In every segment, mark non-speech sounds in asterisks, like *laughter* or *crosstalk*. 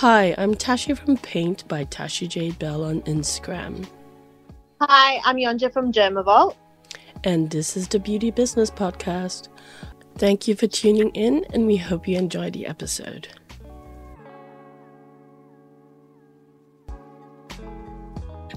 Hi, I'm Tashi from Paint by Tashi Jade Bell on Instagram. Hi, I'm Yonja from Germavolt. And this is the Beauty Business Podcast. Thank you for tuning in, and we hope you enjoy the episode.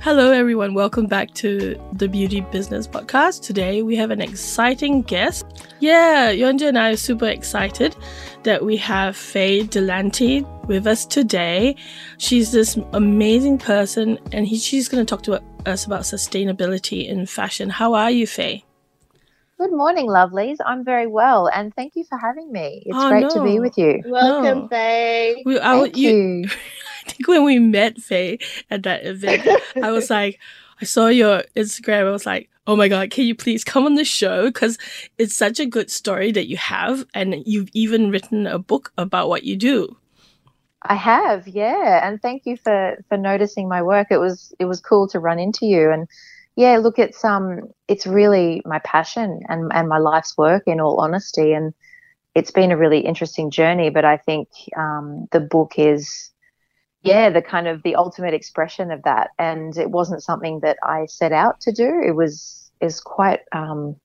Hello, everyone. Welcome back to the Beauty Business Podcast. Today we have an exciting guest. Yeah, Yonja and I are super excited that we have Faye De Lanty with us today. She's this amazing person, and he, she's going to talk to us about sustainability in fashion. How are you, Faye? Good morning, lovelies. I'm very well, and thank you for having me. It's oh, great no. to be with you. Welcome, no. Faye. We, I, thank you. you. *laughs* I think when we met Faye at that event, I was *laughs* like, I saw your Instagram. I was like, oh my God, can you please come on the show? Because it's such a good story that you have. And you've even written a book about what you do. I have, yeah. And thank you for, for noticing my work. It was, it was cool to run into you. And yeah, look, it's, um, it's really my passion and, and my life's work in all honesty. And it's been a really interesting journey, but I think, um, the book is, yeah, the kind of the ultimate expression of that. And it wasn't something that I set out to do. It was is quite um,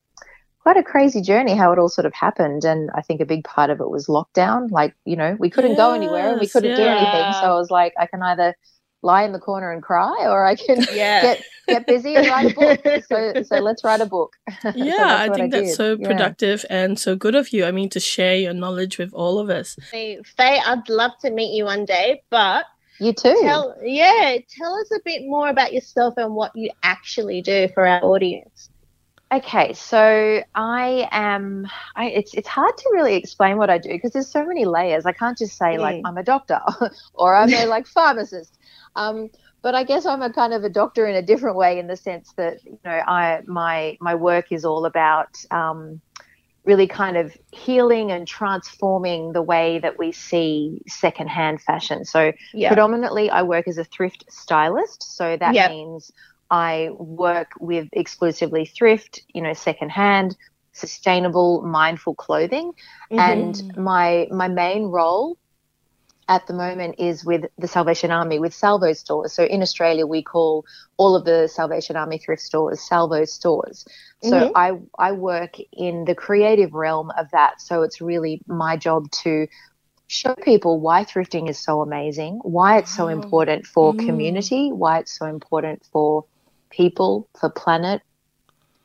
quite a crazy journey how it all sort of happened. And I think a big part of it was lockdown. Like you know, we couldn't yes, go anywhere and we couldn't yeah. do anything. So I was like, I can either lie in the corner and cry, or I can *laughs* yeah. get get busy and write a book. So so let's write a book. *laughs* Yeah, so I think I that's so productive yeah. and so good of you. I mean, to share your knowledge with all of us. Faye, I'd love to meet you one day, but you too. Tell, yeah, tell us a bit more about yourself and what you actually do for our audience. Okay, so I am. I, it's it's hard to really explain what I do because there's so many layers. I can't just say like I'm a doctor *laughs* or I'm a *laughs* like pharmacist. Um, but I guess I'm a kind of a doctor in a different way in the sense that you know I my my work is all about um, really kind of healing and transforming the way that we see secondhand fashion. So yep. predominantly I work as a thrift stylist. So that yep. means I work with exclusively thrift, you know, secondhand, sustainable, mindful clothing. Mm-hmm. And my my main role at the moment is with the Salvation Army, with Salvo stores. So in Australia, we call all of the Salvation Army thrift stores Salvo stores. So mm-hmm. I, I work in the creative realm of that. So it's really my job to show people why thrifting is so amazing, why it's so important for mm. community, why it's so important for people, for planet,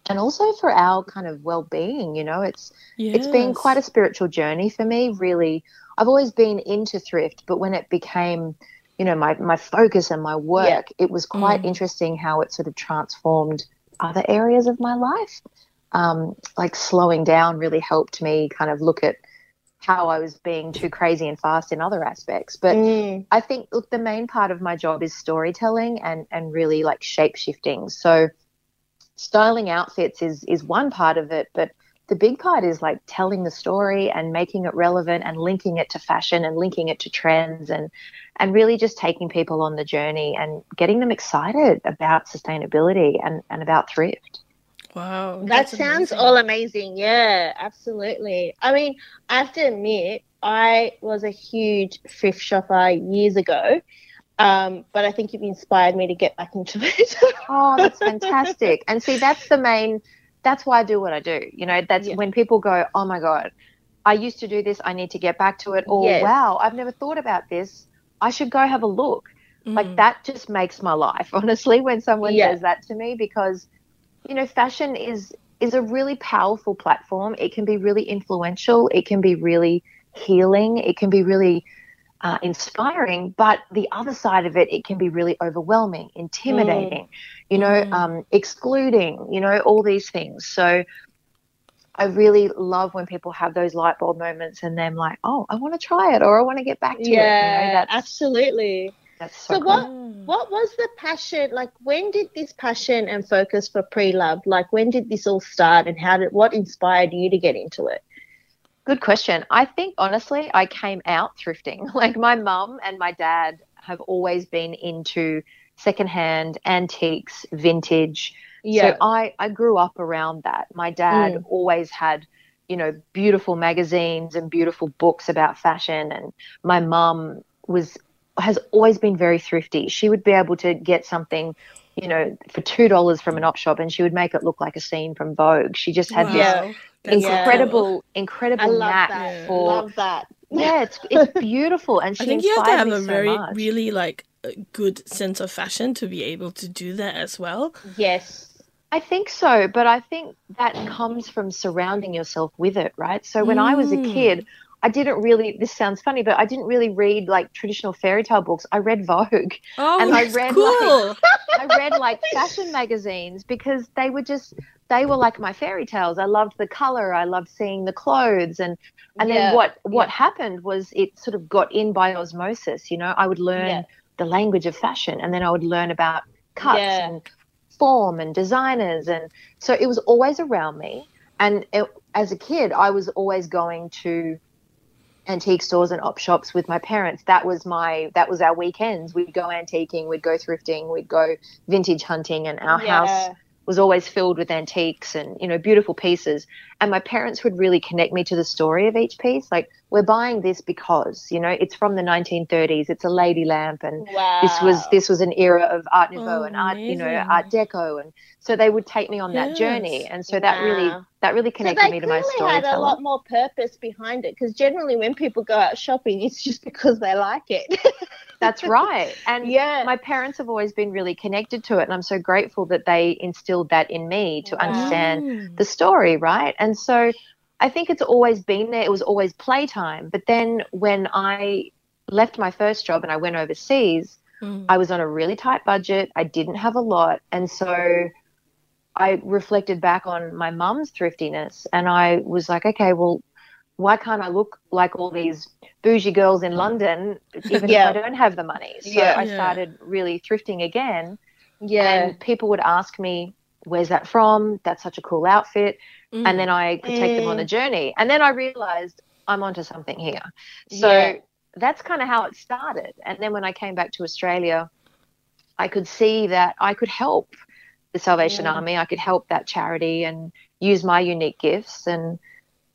and also for our kind of well-being you know it's yes. it's been quite a spiritual journey for me really I've always been into thrift, but when it became, you know, my, my focus and my work, yeah. it was quite mm. interesting how it sort of transformed other areas of my life. Um, like slowing down really helped me kind of look at how I was being too crazy and fast in other aspects. But mm. I think, look, the main part of my job is storytelling and, and really like shape shifting. So styling outfits is, is one part of it, but the big part is like telling the story and making it relevant and linking it to fashion and linking it to trends and and really just taking people on the journey and getting them excited about sustainability and, and about thrift. Wow. That sounds amazing. all amazing. Yeah, absolutely. I mean, I have to admit, I was a huge thrift shopper years ago. Um, but I think you've inspired me to get back into *laughs* it. oh, that's fantastic. *laughs* And see, that's the main that's why I do what I do. You know, that's yeah. when people go, oh my God, I used to do this. I need to get back to it. Or, yes. wow, I've never thought about this. I should go have a look. Mm. Like that just makes my life, *laughs* honestly, when someone yeah. says that to me, because, you know, fashion is is a really powerful platform. It can be really influential. It can be really healing. It can be really uh, inspiring, but the other side of it, it can be really overwhelming, intimidating, mm. you know, mm. um, excluding, you know, all these things. So I really love when people have those light bulb moments and they're like, oh, I want to try it or I want to get back to yeah, it. You know, absolutely. That's so, so cool. what what was the passion like when did this passion and focus for pre-love like when did this all start and how did what inspired you to get into it Good question. I think honestly, I came out thrifting. *laughs* Like my mum and my dad have always been into secondhand, antiques, vintage. Yeah. So I, I grew up around that. My dad mm. always had, you know, beautiful magazines and beautiful books about fashion. And my mum was has always been very thrifty. She would be able to get something, you know, for two dollars from an op shop, and she would make it look like a scene from Vogue. She just had Wow. this Yeah. Incredible, I incredible love knack that. for. Love that. Yeah, it's it's *laughs* beautiful, and she I think you have to have a so very, much. really like a good sense of fashion to be able to do that as well. Yes. I think so, but I think that comes from surrounding yourself with it, right? So when I was a Mm. kid, I didn't really. This sounds funny, but I didn't really read like traditional fairy tale books. I read Vogue. Oh, And I read, cool. I read like fashion magazines because they were just they were like my fairy tales. I loved the color. I loved seeing the clothes and and Yeah, then what what yeah. happened was it sort of got in by osmosis. You know, I would learn Yeah. the language of fashion, and then I would learn about cuts and form and designers, and so it was always around me. And it, as a kid, I was always going to antique stores and op shops with my parents. That was my that was our weekends. We'd go antiquing, we'd go thrifting, we'd go vintage hunting, and our Yeah. house was always filled with antiques and you know beautiful pieces and my parents would really connect me to the story of each piece like we're buying this because you know it's from the 1930s it's a lady lamp and Wow. this was this was an era of art nouveau Oh, and art you know art deco and so they would take me on that journey and so that really that really connected they me to my clearly had a lot more purpose behind it because generally when people go out shopping, *laughs* it's just because they like it. *laughs* that's right and yeah. my parents have always been really connected to it and i'm so grateful that they instilled that in me to Wow. understand the story, right? And so I think it's always been there. It was always playtime. But then when I left my first job and I went overseas, Mm. I was on a really tight budget. I didn't have a lot. And so I reflected back on my mum's thriftiness and I was like, okay, well, why can't I look like all these bougie girls in London, even Yeah. if I don't have the money? So Yeah. I started really thrifting again. yeah. And people would ask me, where's that from? That's such a cool outfit Mm. and then I could take them on Mm. a journey. And then I realized I'm onto something here. So Yeah. that's kind of how it started. And then when I came back to Australia, I could see that I could help the Salvation Yeah. Army. I could help that charity and use my unique gifts. And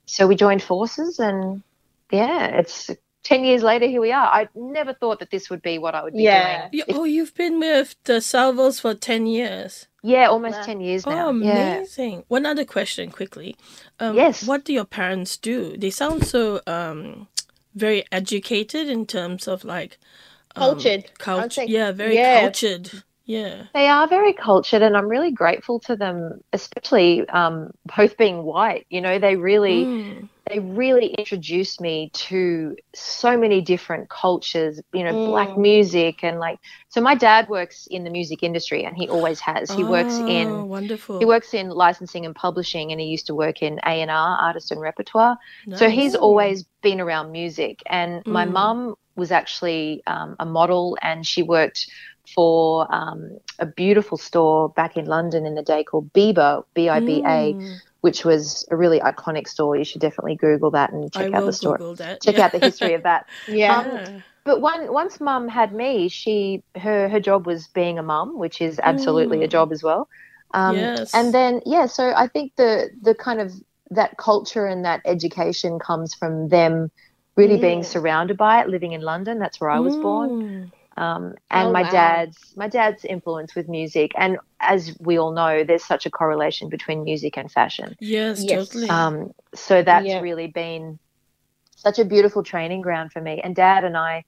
so we joined forces. And yeah, it's 10 years later, here we are. I never thought that this would be what I would be Yeah. doing. You- oh, you've been with the Salvos for 10 years. Yeah, almost Wow. 10 years Oh, now. yeah. amazing. One other question quickly. Um, Yes. What do your parents do? They sound so um, very educated in terms of like um, Cultured. I'd Culture. say- Yeah, very yeah. cultured. Yeah. They are very cultured, and I'm really grateful to them, especially um, both being white. You know, they really, Mm. they really introduced me to so many different cultures. You know, black Mm. music and like. So my dad works in the music industry, and he always has. He works Oh, in. wonderful. He works in licensing and publishing, and he used to work in A and R, artist and repertoire. So he's always been around music. And my Mm. mum was actually um, a model and she worked for um, a beautiful store back in London in the day called Biba, B I B A, Mm. which was a really iconic store. You should definitely Google that and I check out will the store. That. Check yeah. out the history of that. *laughs* Yeah. Um, But one, once mum had me, she her her job was being a mum, which is absolutely a Mm. job as well. Um, Yes. And then yeah, so I think the the kind of that culture and that education comes from them really being Mm. surrounded by it, living in London. That's where I was born. Mm. Um, and Oh, my wow. dad's my dad's influence with music, and as we all know, there's such a correlation between music and fashion. Yes, Yes. totally. Um, so that's Yeah. really been such a beautiful training ground for me. And dad and I,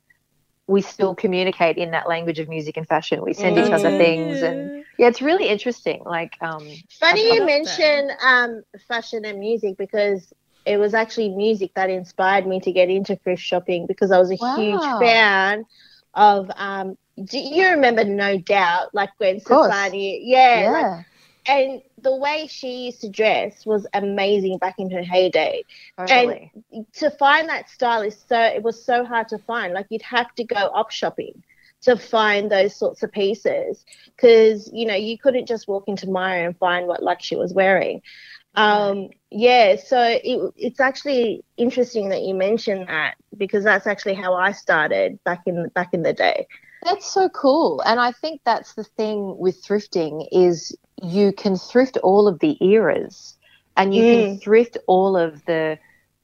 we still communicate in that language of music and fashion. We send each other Mm. things, and yeah, it's really interesting. Like, um, Funny you mention um, fashion and music because it was actually music that inspired me to get into thrift shopping because I was a Wow. huge fan of. Um, do you remember No Doubt, like Gwen. Stefani? Yeah, yeah, like- and the way she used to dress was amazing back in her heyday. totally. to find that style is so it was so hard to find like you'd have to go op shopping to find those sorts of pieces because you know you couldn't just walk into Myer and find what like she was wearing um yeah so it, it's actually interesting that you mentioned that because that's actually how I started back in back in the day That's so cool. And I think that's the thing with thrifting is you can thrift all of the eras and you can Mm. thrift all of the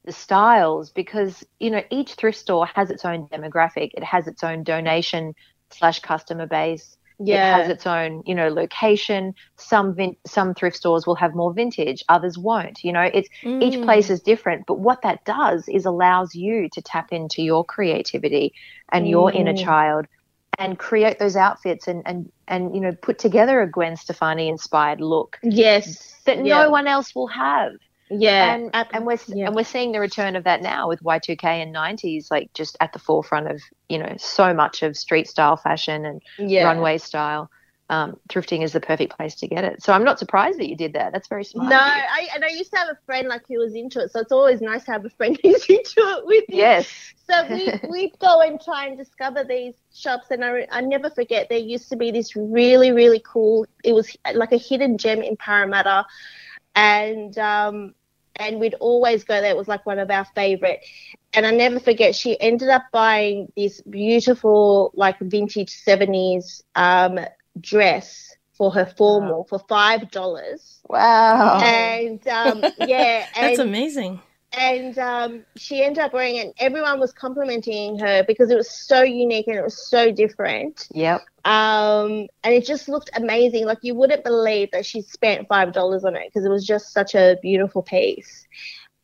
the styles because you know each thrift store has its own demographic it has its own donation slash customer base Yeah. it has its own you know location some vin- some thrift stores will have more vintage others won't you know it's each Mm. place is different but what that does is allows you to tap into your creativity and your inner Mm. child and create those outfits and and and you know put together a Gwen Stefani inspired look yes. that yeah. no one else will have Yeah. and, ab- and we're yeah. and we're seeing the return of that now with Y2K and 90s like just at the forefront of you know so much of street style fashion and yeah. runway style um, thrifting is the perfect place to get it so I'm not surprised that you did that that's very smart No. I and I used to have a friend like who was into it, so it's always nice to have a friend *laughs* who's into it with you. yes So we *laughs* we'd go and try and discover these shops, and I I never forget there used to be this really really cool. It was like a hidden gem in Parramatta, and um and we'd always go there. It was like one of our favorite. And I never forget, she ended up buying this beautiful, like vintage 70s um, dress for her formal for $5. wow And um, yeah, *laughs* That's amazing. And um, she ended up wearing it. And everyone was complimenting her because it was so unique and it was so different. yep Um, and it just looked amazing. Like you wouldn't believe that she spent five dollars on it because it was just such a beautiful piece.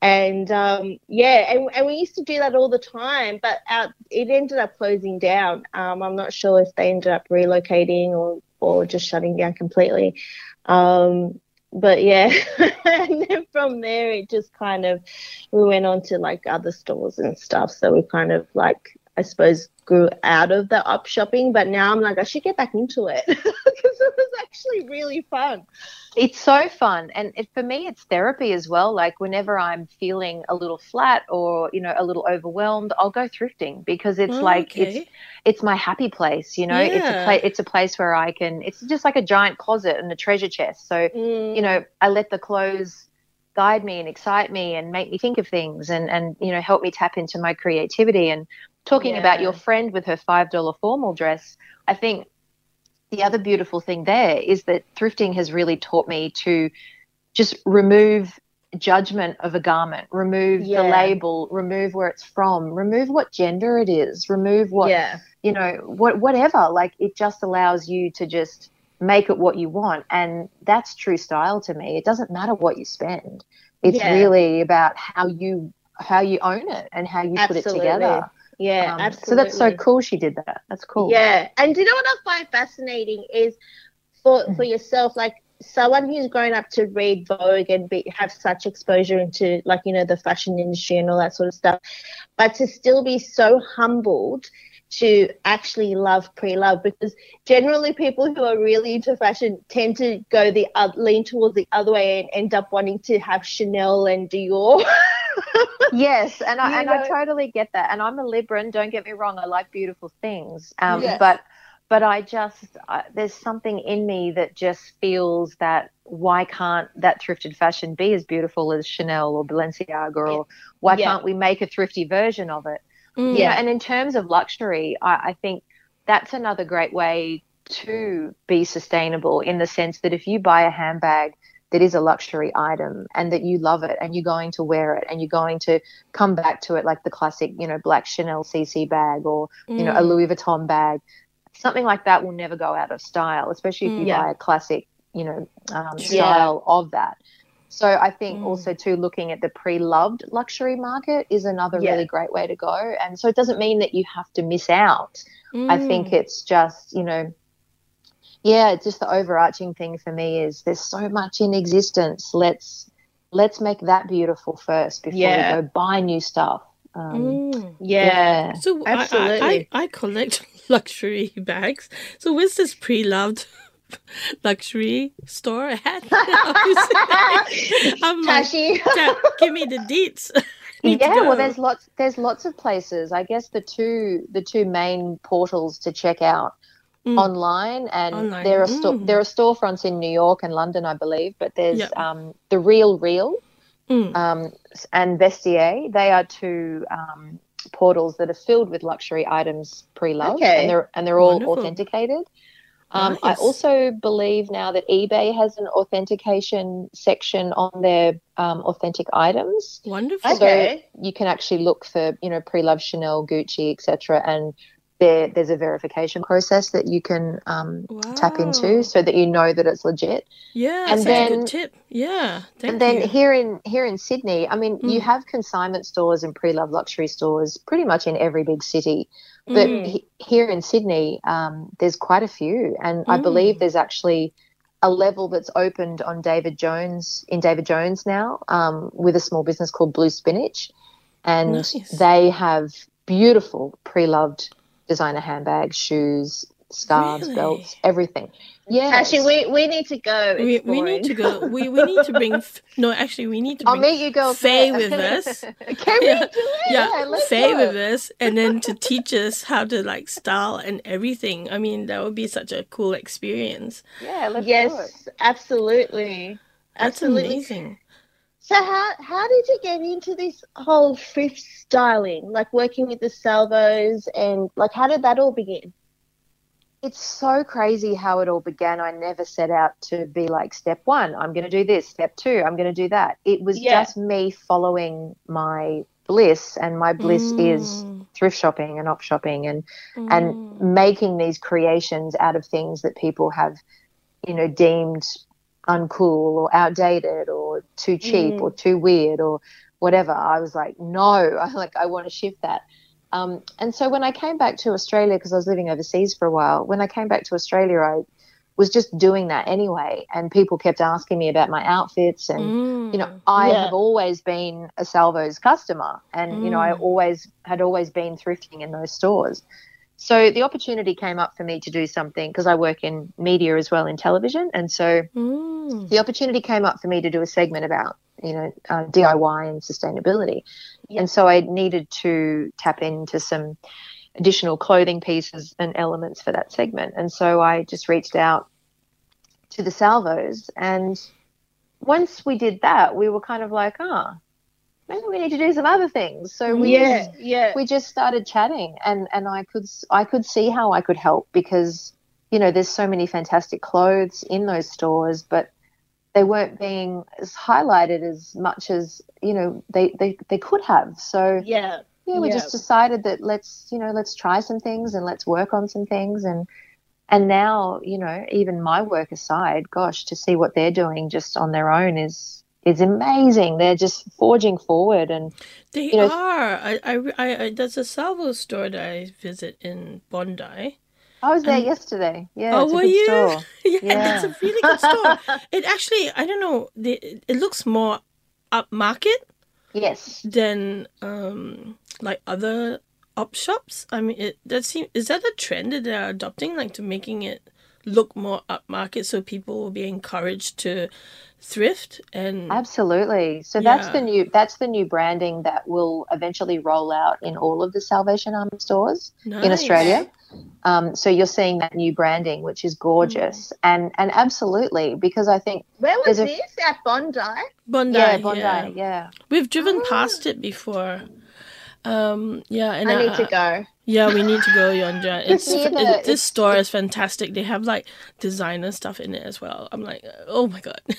And um, yeah, and, and we used to do that all the time, but our, it ended up closing down. Um, I'm not sure if they ended up relocating or or just shutting down completely. Um, but yeah, *laughs* and then from there it just kind of we went on to like other stores and stuff. So we kind of like I suppose grew out of the op shopping, but now I'm like I should get back into it *laughs* because it was actually really fun. It's so fun, and it, for me, it's therapy as well. Like whenever I'm feeling a little flat or you know a little overwhelmed, I'll go thrifting because it's Oh, like okay. it's it's my happy place. You know, it's a Yeah. place it's a place where I can. It's just like a giant closet and a treasure chest. So Mm. you know, I let the clothes guide me and excite me and make me think of things and and you know help me tap into my creativity. And talking about your friend with her five dollar formal dress, I think the other beautiful thing there is that thrifting has really taught me to just remove judgment of a garment, remove Yeah. the label, remove where it's from, remove what gender it is, remove what yeah, you know, what whatever. Like it just allows you to just make it what you want, and that's true style to me. It doesn't matter what you spend. It's Yeah. really about how you how you own it and how you put it together. Yeah, Um, absolutely. so that's so cool. She did that. That's cool. Yeah, and do you know what I find fascinating is for Mm-hmm. for yourself, like someone who's grown up to read Vogue and be, have such exposure into like you know the fashion industry and all that sort of stuff, but to still be so humbled to actually love pre-love because generally people who are really into fashion tend to go the uh, lean towards the other way and end up wanting to have Chanel and Dior. *laughs* Yes, and I You and know- I totally get that. And I'm a Libran. Don't get me wrong. I like beautiful things. Um, Yes. but but I just uh, there's something in me that just feels that why can't that thrifted fashion be as beautiful as Chanel or Balenciaga or why Yeah. can't we make a thrifty version of it? Mm. Yeah, and in terms of luxury, I, I think that's another great way to be sustainable in the sense that if you buy a handbag that is a luxury item and that you love it and you're going to wear it and you're going to come back to it like the classic, you know, black Chanel CC bag or, you know, a Mm. Louis Vuitton bag, something like that will never go out of style, especially if you Mm. Yeah. buy a classic, you know, um, Yeah. style of that. So I think Mm. also too looking at the pre-loved luxury market is another Yeah. really great way to go. And so it doesn't mean that you have to miss out. I think Mm. it's just, you know, yeah, it's just the overarching thing for me is there's so much in existence. Let's let's make that beautiful first before Yeah. we go buy new stuff. Um, Mm. yeah. yeah. So I- I, I, I, collect *laughs* luxury bags. So where's this pre-loved *laughs* luxury store at? *laughs* *laughs* I'm like, Tashi. "Dad, give me the deets. I need to yeah well there's lots there's lots of places i guess the two the two main portals to check out Mm. online and Online, there are mm. there are storefronts in new york and london i believe but there's Yep. um the real real Mm. um and vestiaire they are two um portals that are filled with luxury items pre-loved Okay. and they're and they're all Wonderful. authenticated Um, I also believe now that eBay has an authentication section on their um, authentic items. Wonderful. Okay. You can actually look for, you know, pre-loved Chanel, Gucci, etc. And there, there's a verification process that you can um, tap into so that you know that it's legit. Yeah, And that's a then- good tip. Yeah, thank and then you. here in here in Sydney, I mean, you Mm. have consignment stores and pre-loved luxury stores pretty much in every big city. But Mm. he, here in Sydney, um, there's quite a few, and I Mm. believe there's actually a level that's opened on David Jones in David Jones now um, with a small business called Blue Spinach, and Nice. they have beautiful pre-loved designer handbags, shoes, scarves, Really? belts, everything. Yeah, Actually, we, we need to go. we, we need to go. We, we need to bring. *laughs* No, actually, we need to I'll bring meet you girls. Faye there. with us. *laughs* Can we Yeah. do it? yeah, let's Faye go. with us, and then to teach us how to like style and everything. I mean, that would be such a cool experience. Yeah, let's do it. Yes, absolutely. That's Absolutely. amazing. So how how did you get into this whole thrift styling, like working with the salvos, and like how did that all begin? It's so crazy how it all began. I never set out to be like, step one, I'm going to do this. Step two, I'm going to do that. It was Yeah. just me following my bliss, and my bliss is Mm, thrift shopping and op shopping and and mm. making these creations out of things that people have, you know, deemed uncool or outdated or too cheap Mm. or too weird or whatever. I was like, no, I *laughs* like I want to shift that. Um, and so when I came back to Australia, because I was living overseas for a while, when I came back to Australia, I was just doing that anyway. And people kept asking me about my outfits and Mm. you know, I Yeah. have always been a Salvo's customer, and you know, I Mm. always had always been thrifting in those stores. So the opportunity came up for me to do something because I work in media as well in television, and so Mm. the opportunity came up for me to do a segment about you know uh, DIY and sustainability, Yeah. and so I needed to tap into some additional clothing pieces and elements for that segment, and so I just reached out to the Salvos, and once we did that, we were kind of like, ah, maybe we need to do some other things. So we yeah, just yeah, we just started chatting and and I could I could see how I could help because you know there's so many fantastic clothes in those stores but they weren't being as highlighted as much as you know they they, they could have so yeah. yeah we Yeah. just decided that let's you know let's try some things and let's work on some things and and now you know even my work aside gosh to see what they're doing just on their own is is amazing they're just forging forward and They you know- are. I, I, I, there's a salvo store that I visit in Bondi. I was there And- yesterday. Yeah, oh, it's a were you? store. *laughs* yeah, it's a really good store. It actually, I don't know, the, it looks more upmarket *laughs* Yes. than um like other op shops. I mean, it that seem is that a trend that they're adopting, like to making it look more upmarket, so people will be encouraged to thrift and Absolutely. So that's the new that's the new branding that will eventually roll out in all of the Salvation Army stores in Australia. Um, so you're seeing that new branding, which is gorgeous, and and absolutely because I think Where was There's a- this at Bondi? Bondi. yeah, Bondi, yeah. yeah. We've driven Ah. past it before. Um, yeah, and I need to go. Yeah, we need to go, Yonja. *laughs* It's, near it, this store is fantastic. They have like designer stuff in it as well. I'm like, oh my god. *laughs*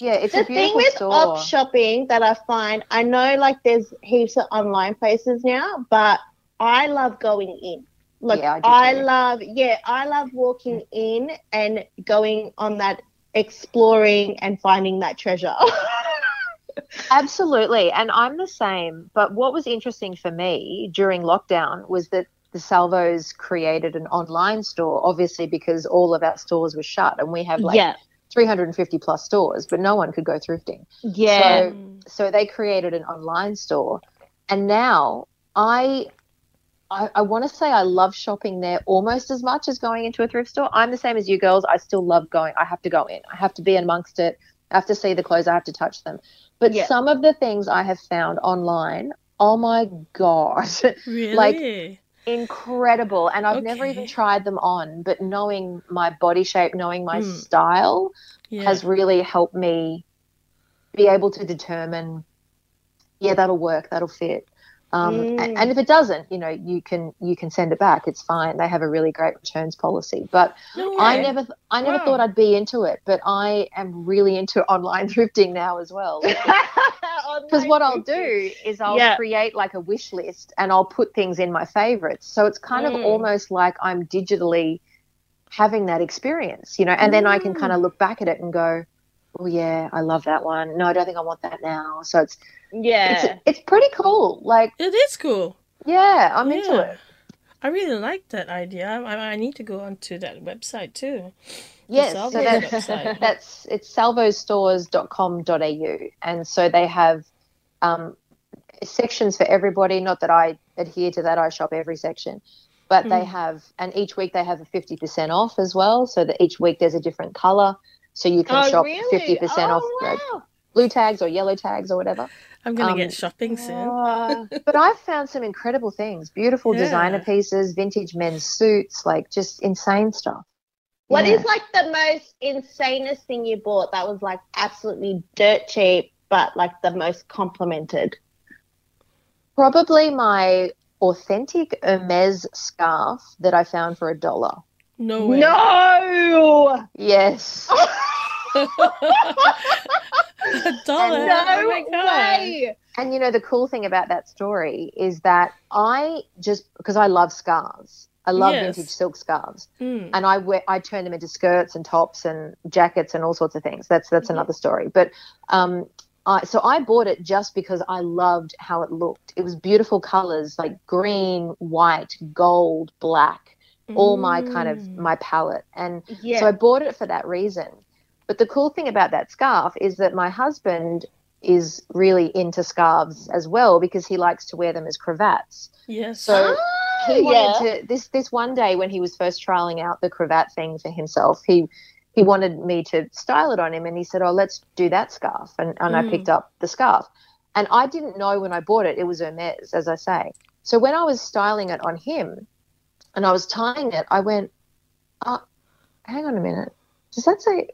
Yeah, it's The a thing with store. op shopping that I find, I know like there's heaps of online places now, but I love going in. Like Yeah, I I love, yeah, I love walking in and going on that exploring and finding that treasure. *laughs* Absolutely. And I'm the same. But what was interesting for me during lockdown was that the Salvos created an online store, obviously because all of our stores were shut and we have like yeah, 350 plus stores, but no one could go thrifting. yeah, Mm. So they created an online store. And now I I, I want to say I love shopping there almost as much as going into a thrift store. I'm the same as you girls. I still love going. I have to go in. I have to be amongst it. I have to see the clothes. I have to touch them. But Yeah. some of the things I have found online, oh my god, *laughs* Really? Like, incredible. And I've never even tried them on. But knowing my body shape, knowing my Hmm. style, yeah. has really helped me be able to determine, yeah, that'll work, that'll fit. Um, Mm. and, if it doesn't, you know, you can you can send it back. It's fine. They have a really great returns policy. But No I never I never Wow. thought I'd be into it, but I am really into *laughs* online thrifting now as well. *laughs* Because what I'll do is I'll Yeah. create like a wish list and I'll put things in my favorites. So it's kind Mm. of almost like I'm digitally having that experience, you know, and then I can kind of look back at it and go, oh yeah, I love that one. No, I don't think I want that now. So it's Yeah. it's it's pretty cool. Like It is cool. yeah, I'm into it. I really like that idea. I, I need to go onto that website too. Yes, so that's *laughs* that's it's salvostores.com.au and so they have um, sections for everybody not that i adhere to that i shop every section but they Mm. have and each week they have a 50% off as well so that each week there's a different color so you can oh, shop really? 50% oh, off like, blue tags or yellow tags or whatever I'm gonna Um, get shopping soon. Oh, *laughs* but i've found some incredible things beautiful designer pieces vintage men's suits like just insane stuff What Yeah. is like the most insanest thing you bought that was like absolutely dirt cheap, but like the most complimented? Probably my authentic Hermes scarf that I found for a dollar. No way. No! Yes. a *laughs* dollar. And, oh No my god. way! And you know, the cool thing about that story is that I just, because I love scarves, I love Yes. vintage silk scarves. Mm. And I wear, I turn them into skirts and tops and jackets and all sorts of things. That's that's Mhm. another story. But um, I, so I bought it just because I loved how it looked. It was beautiful colors like green, white, gold, black, all my kind of Mm. my palette. And Yeah. So I bought it for that reason. But the cool thing about that scarf is that my husband is really into scarves as well because he likes to wear them as cravats. Yes. So Ah, he wanted yeah. to this this one day when he was first trialing out the cravat thing for himself, he he wanted me to style it on him and he said, Oh, let's do that scarf and, and I Mm. picked up the scarf. And I didn't know when I bought it it was Hermes, as I say. So when I was styling it on him and I was tying it, I went, uh, hang on a minute. Does that say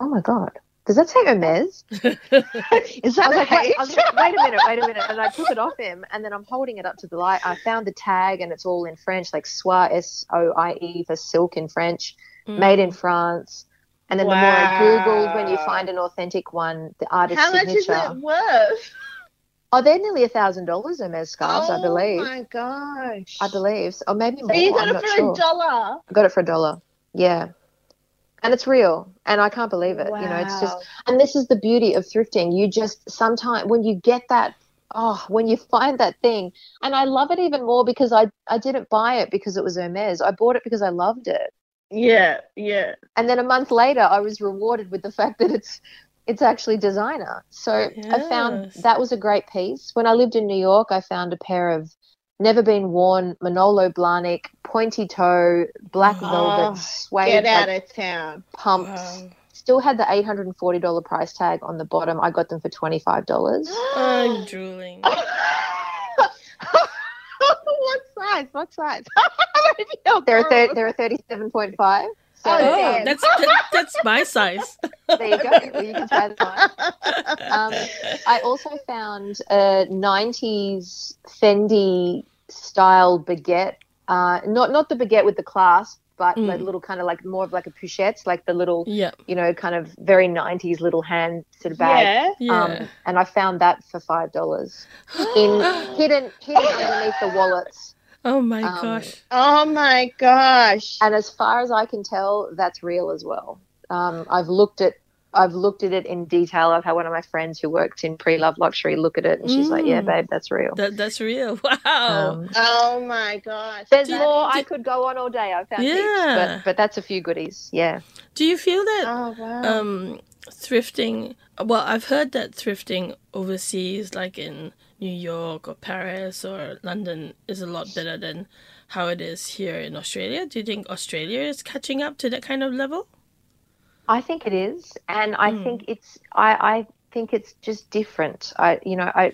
oh my god. Does that say Hermes? *laughs* Is I that was like, wait, I was like, wait a minute, wait a minute. And I took it off him and then I'm holding it up to the light. I found the tag and it's all in French, like soie, S O I E for silk in French, Mm. made in France. And then the more I Googled, when you find an authentic one, the artist How much is it worth? Oh, they're nearly a thousand dollars Hermes scarves, I oh believe. Oh my gosh. I believe, or maybe more. So you got I'm it for sure. a dollar. I got it for a dollar. Yeah. And it's real. And I can't believe it. Wow. You know, it's just and this is the beauty of thrifting. You just sometimes when you get that oh, when you find that thing, and I love it even more because I I didn't buy it because it was Hermes. I bought it because I loved it. Yeah, yeah. And then a month later I was rewarded with the fact that it's it's actually designer. So I found that was a great piece. When I lived in New York, I found a pair of never been worn Manolo Blahnik pointy toe black Oh, velvet suede Get like, out of town. pumps. Wow. Still had the eight hundred and forty dollar price tag on the bottom. I got them for twenty five dollars. I'm *gasps* oh, drooling. *laughs* what size? What size? *laughs* They're a thir- they're a *laughs* thirty seven point five. So Oh, that's that, that's my size. there you go. You can try that one. Um, I also found a nineties Fendi style baguette. Uh, not not the baguette with the clasp, but Mm. like little kind of like more of like a pochette, like the little yeah, you know kind of very nineties little hand sort of bag. Yeah. yeah. Um, and I found that for five dollars in *gasps* hidden hidden underneath the wallets. Oh my um, gosh. Oh my gosh. And as far as I can tell, that's real as well. Um, I've looked at I've looked at it in detail. I've had one of my friends who worked in pre-love luxury look at it, and she's like, "Yeah, Mm. babe, that's real." That that's real. *laughs* Wow. Um, Oh my gosh. there's That- more. I could go on all day. I found heaps, Yeah. but but that's a few goodies. Yeah. Do you feel that Oh wow. um thrifting well i've heard that thrifting overseas like in new york or paris or london is a lot better than how it is here in australia do you think australia is catching up to that kind of level I think it is, and I Mm. think it's I, I think it's just different. I you know I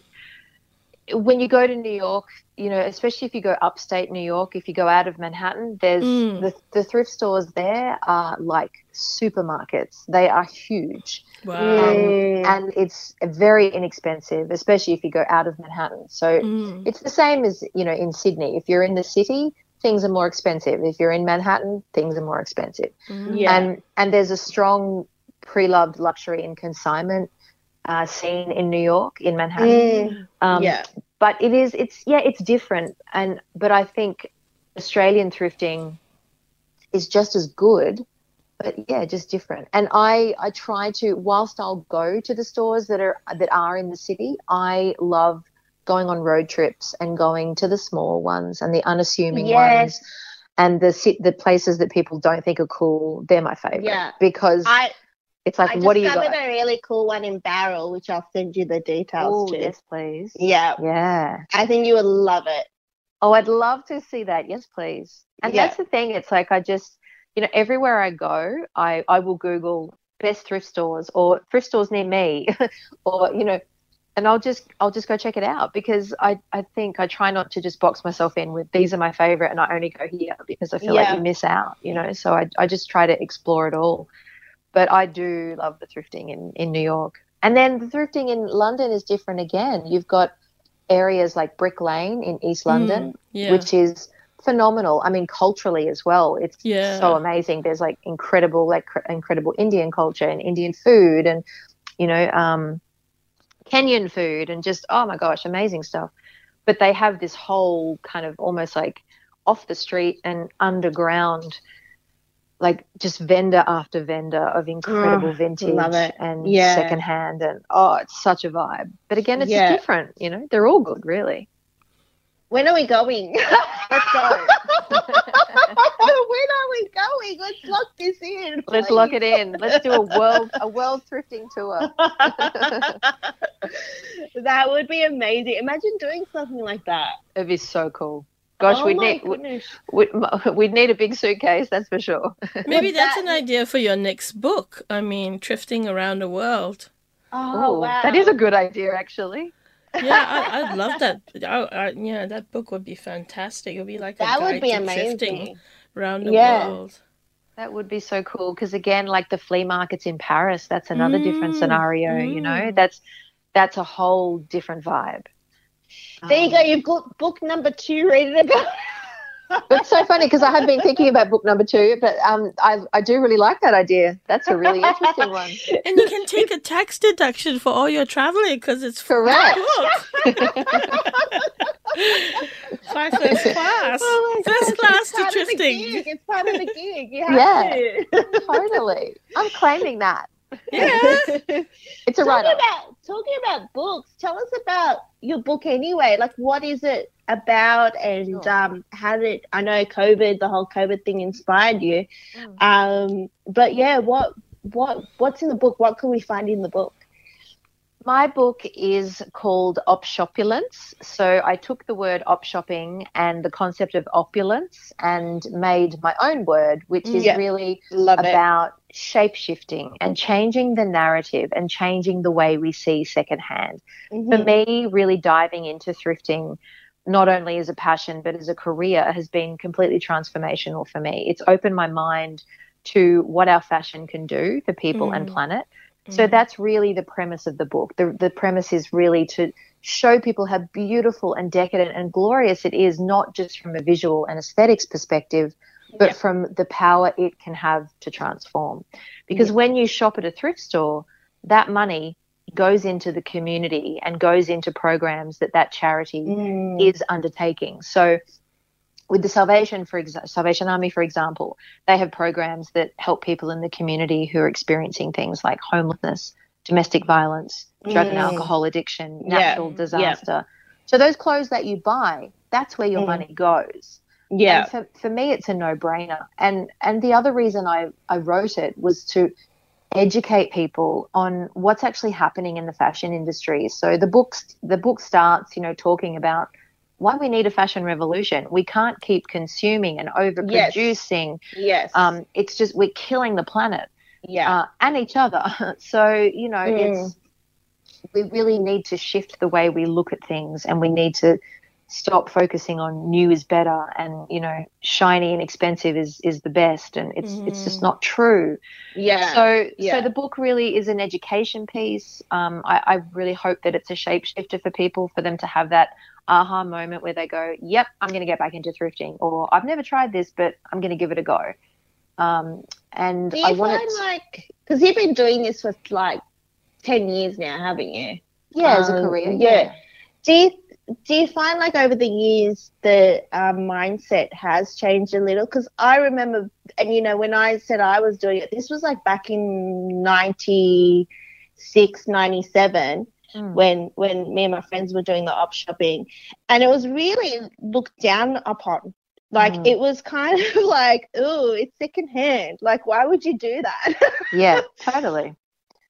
when you go to New York, you know, especially if you go upstate New York, if you go out of Manhattan, there's Mm. the, the thrift stores there are like supermarkets. They are huge. Wow. Mm. And it's very inexpensive, especially if you go out of Manhattan. So Mm. it's the same as, you know, in Sydney. If you're in the city, things are more expensive. If you're in Manhattan, things are more expensive. Mm. Yeah. And and there's a strong pre-loved luxury and consignment uh, scene in New York, in Manhattan. Mm. Um, yeah. but it is it's yeah it's different and but i think australian thrifting is just as good but yeah just different and i i try to whilst i'll go to the stores that are that are in the city i love going on road trips and going to the small ones and the unassuming Yes. ones and the the places that people don't think are cool they're my favorite Yeah. because I, it's like I what do you discovered got a really cool one in Bowral, which I'll send you the details oh to. yes please Yeah. yeah I think you would love it. Oh, I'd love to see that. Yes, please. And Yeah. that's the thing. It's like I just, you know, everywhere I go, I I will Google best thrift stores or thrift stores near me, *laughs* or you know, and I'll just I'll just go check it out because I I think I try not to just box myself in with these are my favorite and I only go here because I feel like Yeah. you miss out, you know. So I I just try to explore it all. But I do love the thrifting in in New York. And then the thrifting in London is different again. You've got areas like Brick Lane in East London, Mm. Yeah. which is phenomenal. I mean, culturally as well, it's Yeah. so amazing. There's like incredible, like cr- incredible Indian culture and Indian food, and you know, um, Kenyan food, and just oh my gosh, amazing stuff. But they have this whole kind of almost like off the street and underground. Like just vendor after vendor of incredible Oh, vintage and Yeah. secondhand, and oh, it's such a vibe. But again, it's Yeah. different. You know, they're all good, really. When are we going? *laughs* Let's go. *laughs* *laughs* when are we going? Let's lock this in. Let's lock it in. Let's do a world a world thrifting tour. that would be amazing. Imagine doing something like that. It'd be so cool. Gosh, oh we'd need we'd, goodness. we'd, *laughs* we'd need a big suitcase, that's for sure. Maybe that's that- an idea for your next book. I mean, thrifting around the world. Oh, Ooh, wow. That is a good idea, actually. Yeah, I, I'd love that. I, I, yeah, that book would be fantastic. It would be like a That would be to thrifting amazing. around the Yeah. world. That would be so cool because again, like the flea markets in Paris, that's another different Mm, scenario. You know, mm. that's that's a whole different vibe. There you go. You've got book number two ready to go. *laughs* It's so funny because I have been thinking about book number two, but um, I I do really like that idea. That's a really interesting one. *laughs* And you can take a tax deduction for all your traveling because it's Correct. book. *laughs* Fly first class. Oh First class it's to part of the It's part of the gig. You have Yeah. to. totally. I'm claiming that. Yeah. *laughs* It's a talking write about talking about books. Tell us about your book anyway. Like, what is it about, and Sure. um, how did I know COVID, the whole COVID thing, inspired you? Mm. Um, but yeah, what what what's in the book? What can we find in the book? My book is called Opshopulence. So I took the word op shopping and the concept of opulence and made my own word, which is Yeah. really Love about shape shifting and changing the narrative and changing the way we see secondhand. it. For me, really diving into thrifting, not only as a passion, but as a career, has been completely transformational for me. It's opened my mind to what our fashion can do for people and Mm. planet. So Mm. that's really the premise of the book. The, the premise is really to show people how beautiful and decadent and glorious it is, not just from a visual and aesthetics perspective, but Yeah. from the power it can have to transform. Because when you shop at a thrift store, that money goes into the community and goes into programs that that charity Mm. is undertaking. So, with the Salvation for exa- Salvation Army, for example, they have programs that help people in the community who are experiencing things like homelessness, domestic violence, drug and Mm. alcohol addiction, natural yeah. disaster. So those clothes that you buy, that's where your Mm. money goes. Yeah. And for, for me, it's a no-brainer. And and the other reason I, I wrote it was to educate people on what's actually happening in the fashion industry. So the books the book starts, you know, talking about why we need a fashion revolution. We can't keep consuming and overproducing. Yes. Um, it's just we're killing the planet yeah. uh, and each other. *laughs* So you know, Mm. it's we really need to shift the way we look at things and we need to stop focusing on new is better and you know shiny and expensive is is the best. And it's mm. it's just not true. Yeah. So yeah. so the book really is an education piece. Um, I, I really hope that it's a shapeshifter for people for them to have that aha moment where they go yep i'm going to get back into thrifting or i've never tried this but i'm going to give it a go. Um, and Do you i want like because you've been doing this for like 10 years now haven't you? Yeah as a Um, career yeah. do you do you find like over the years the um, mindset has changed a little? Because I remember, and you know, when I said I was doing it, this was like back in 96, 97, Mm. when when me and my friends were doing the op shopping, and it was really looked down upon. Like Mm. it was kind *laughs* of like, oh, it's secondhand. Like, why would you do that? *laughs* yeah totally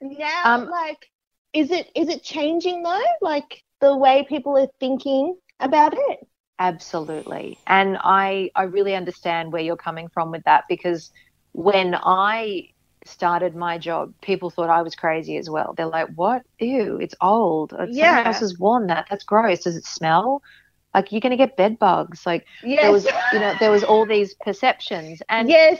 now, Um, like, is it is it changing though? Like the way people are thinking about it. Absolutely. And I I really understand where you're coming from with that because when I started my job, people thought I was crazy as well. They're like, "What? Ew, it's old. Someone Yeah. else has worn that. That's gross. Does it smell? Like you're going to get bed bugs." Like Yes. there was, you know, there was all these perceptions. And yes.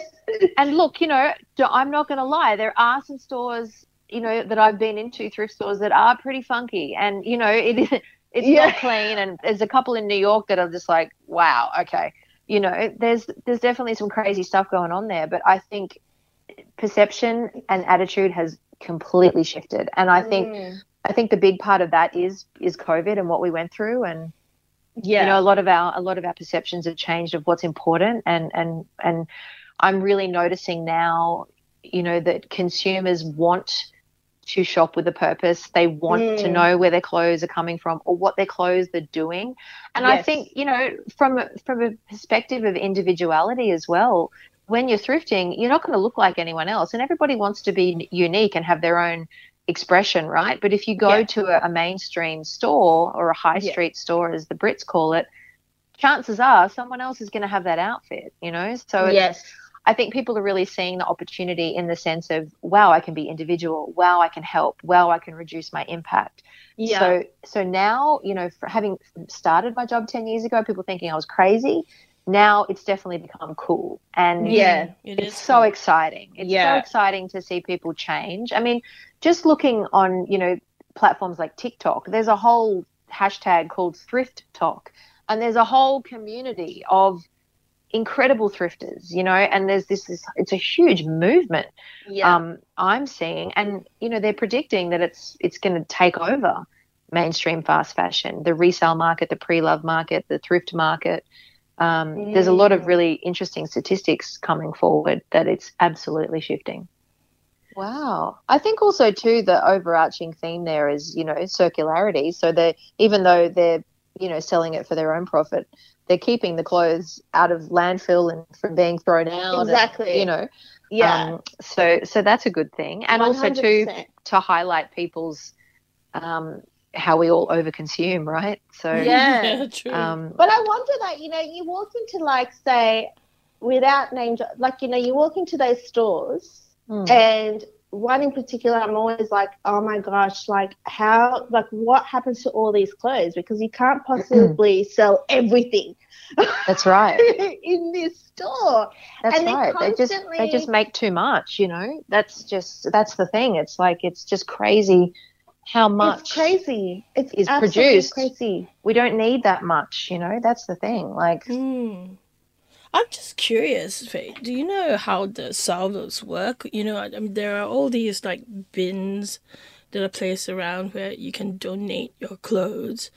and look, you know, I'm not going to lie. There are some stores, you know, that I've been into, thrift stores that are pretty funky, and you know, it is it's Yeah. not clean. And there's a couple in New York that are just like, wow, okay, you know, there's there's definitely some crazy stuff going on there. But I think perception and attitude has completely shifted, and I think Mm. I think the big part of that is is COVID and what we went through, and yeah. you know a lot of our a lot of our perceptions have changed of what's important and and and i'm really noticing now you know that consumers want to shop with a purpose they want to Mm. know where their clothes are coming from or what their clothes are doing and i think you know from a, from a perspective of individuality as well when you're thrifting you're not going to look like anyone else and everybody wants to be unique and have their own expression right but if you go Yeah. to a, a mainstream store or a high Yeah. street store as the brits call it chances are someone else is going to have that outfit you know so it's, yes. I think people are really seeing the opportunity in the sense of, wow, I can be individual. Wow, I can help. Wow, I can reduce my impact. Yeah. So, so now, you know, for having started my job 10 years ago, people thinking I was crazy. Now it's definitely become cool. And Yeah. it it's is so cool. exciting. It's so exciting to see people change. I mean, just looking on, you know, platforms like TikTok, there's a whole hashtag called ThriftTok. And there's a whole community of incredible thrifters, you know, and there's this, this it's a huge movement yeah. um, I'm seeing, and you know they're predicting that it's it's going to take over mainstream fast fashion, the resale market, the pre-love market, the thrift market. Um, There's a lot of Mm. really interesting statistics coming forward that it's absolutely shifting. Wow. I think also too the overarching theme there is, you know, circularity. So they even though they're, you know, selling it for their own profit, they're keeping the clothes out of landfill and from being thrown out. and, Exactly. you know. yeah. Um, so so that's a good thing. And also too 100%. to highlight people's um how we all overconsume, right? So Yeah. *laughs* true. um But I wonder that, you know, you walk into like say without name like, you know, you walk into those stores mm, and one in particular I'm always like, oh my gosh, like how like what happens to all these clothes? Because you can't possibly sell everything that's right. *laughs* in this store. That's And right. They just they just make too much, you know. That's just that's the thing. It's like it's just crazy how much It's crazy. It's is produced. crazy. we don't need that much, you know. That's the thing. Like Hmm. I'm just curious, Faye. Do you know how the salvos work? You know, I mean, there are all these like bins that are placed around where you can donate your clothes.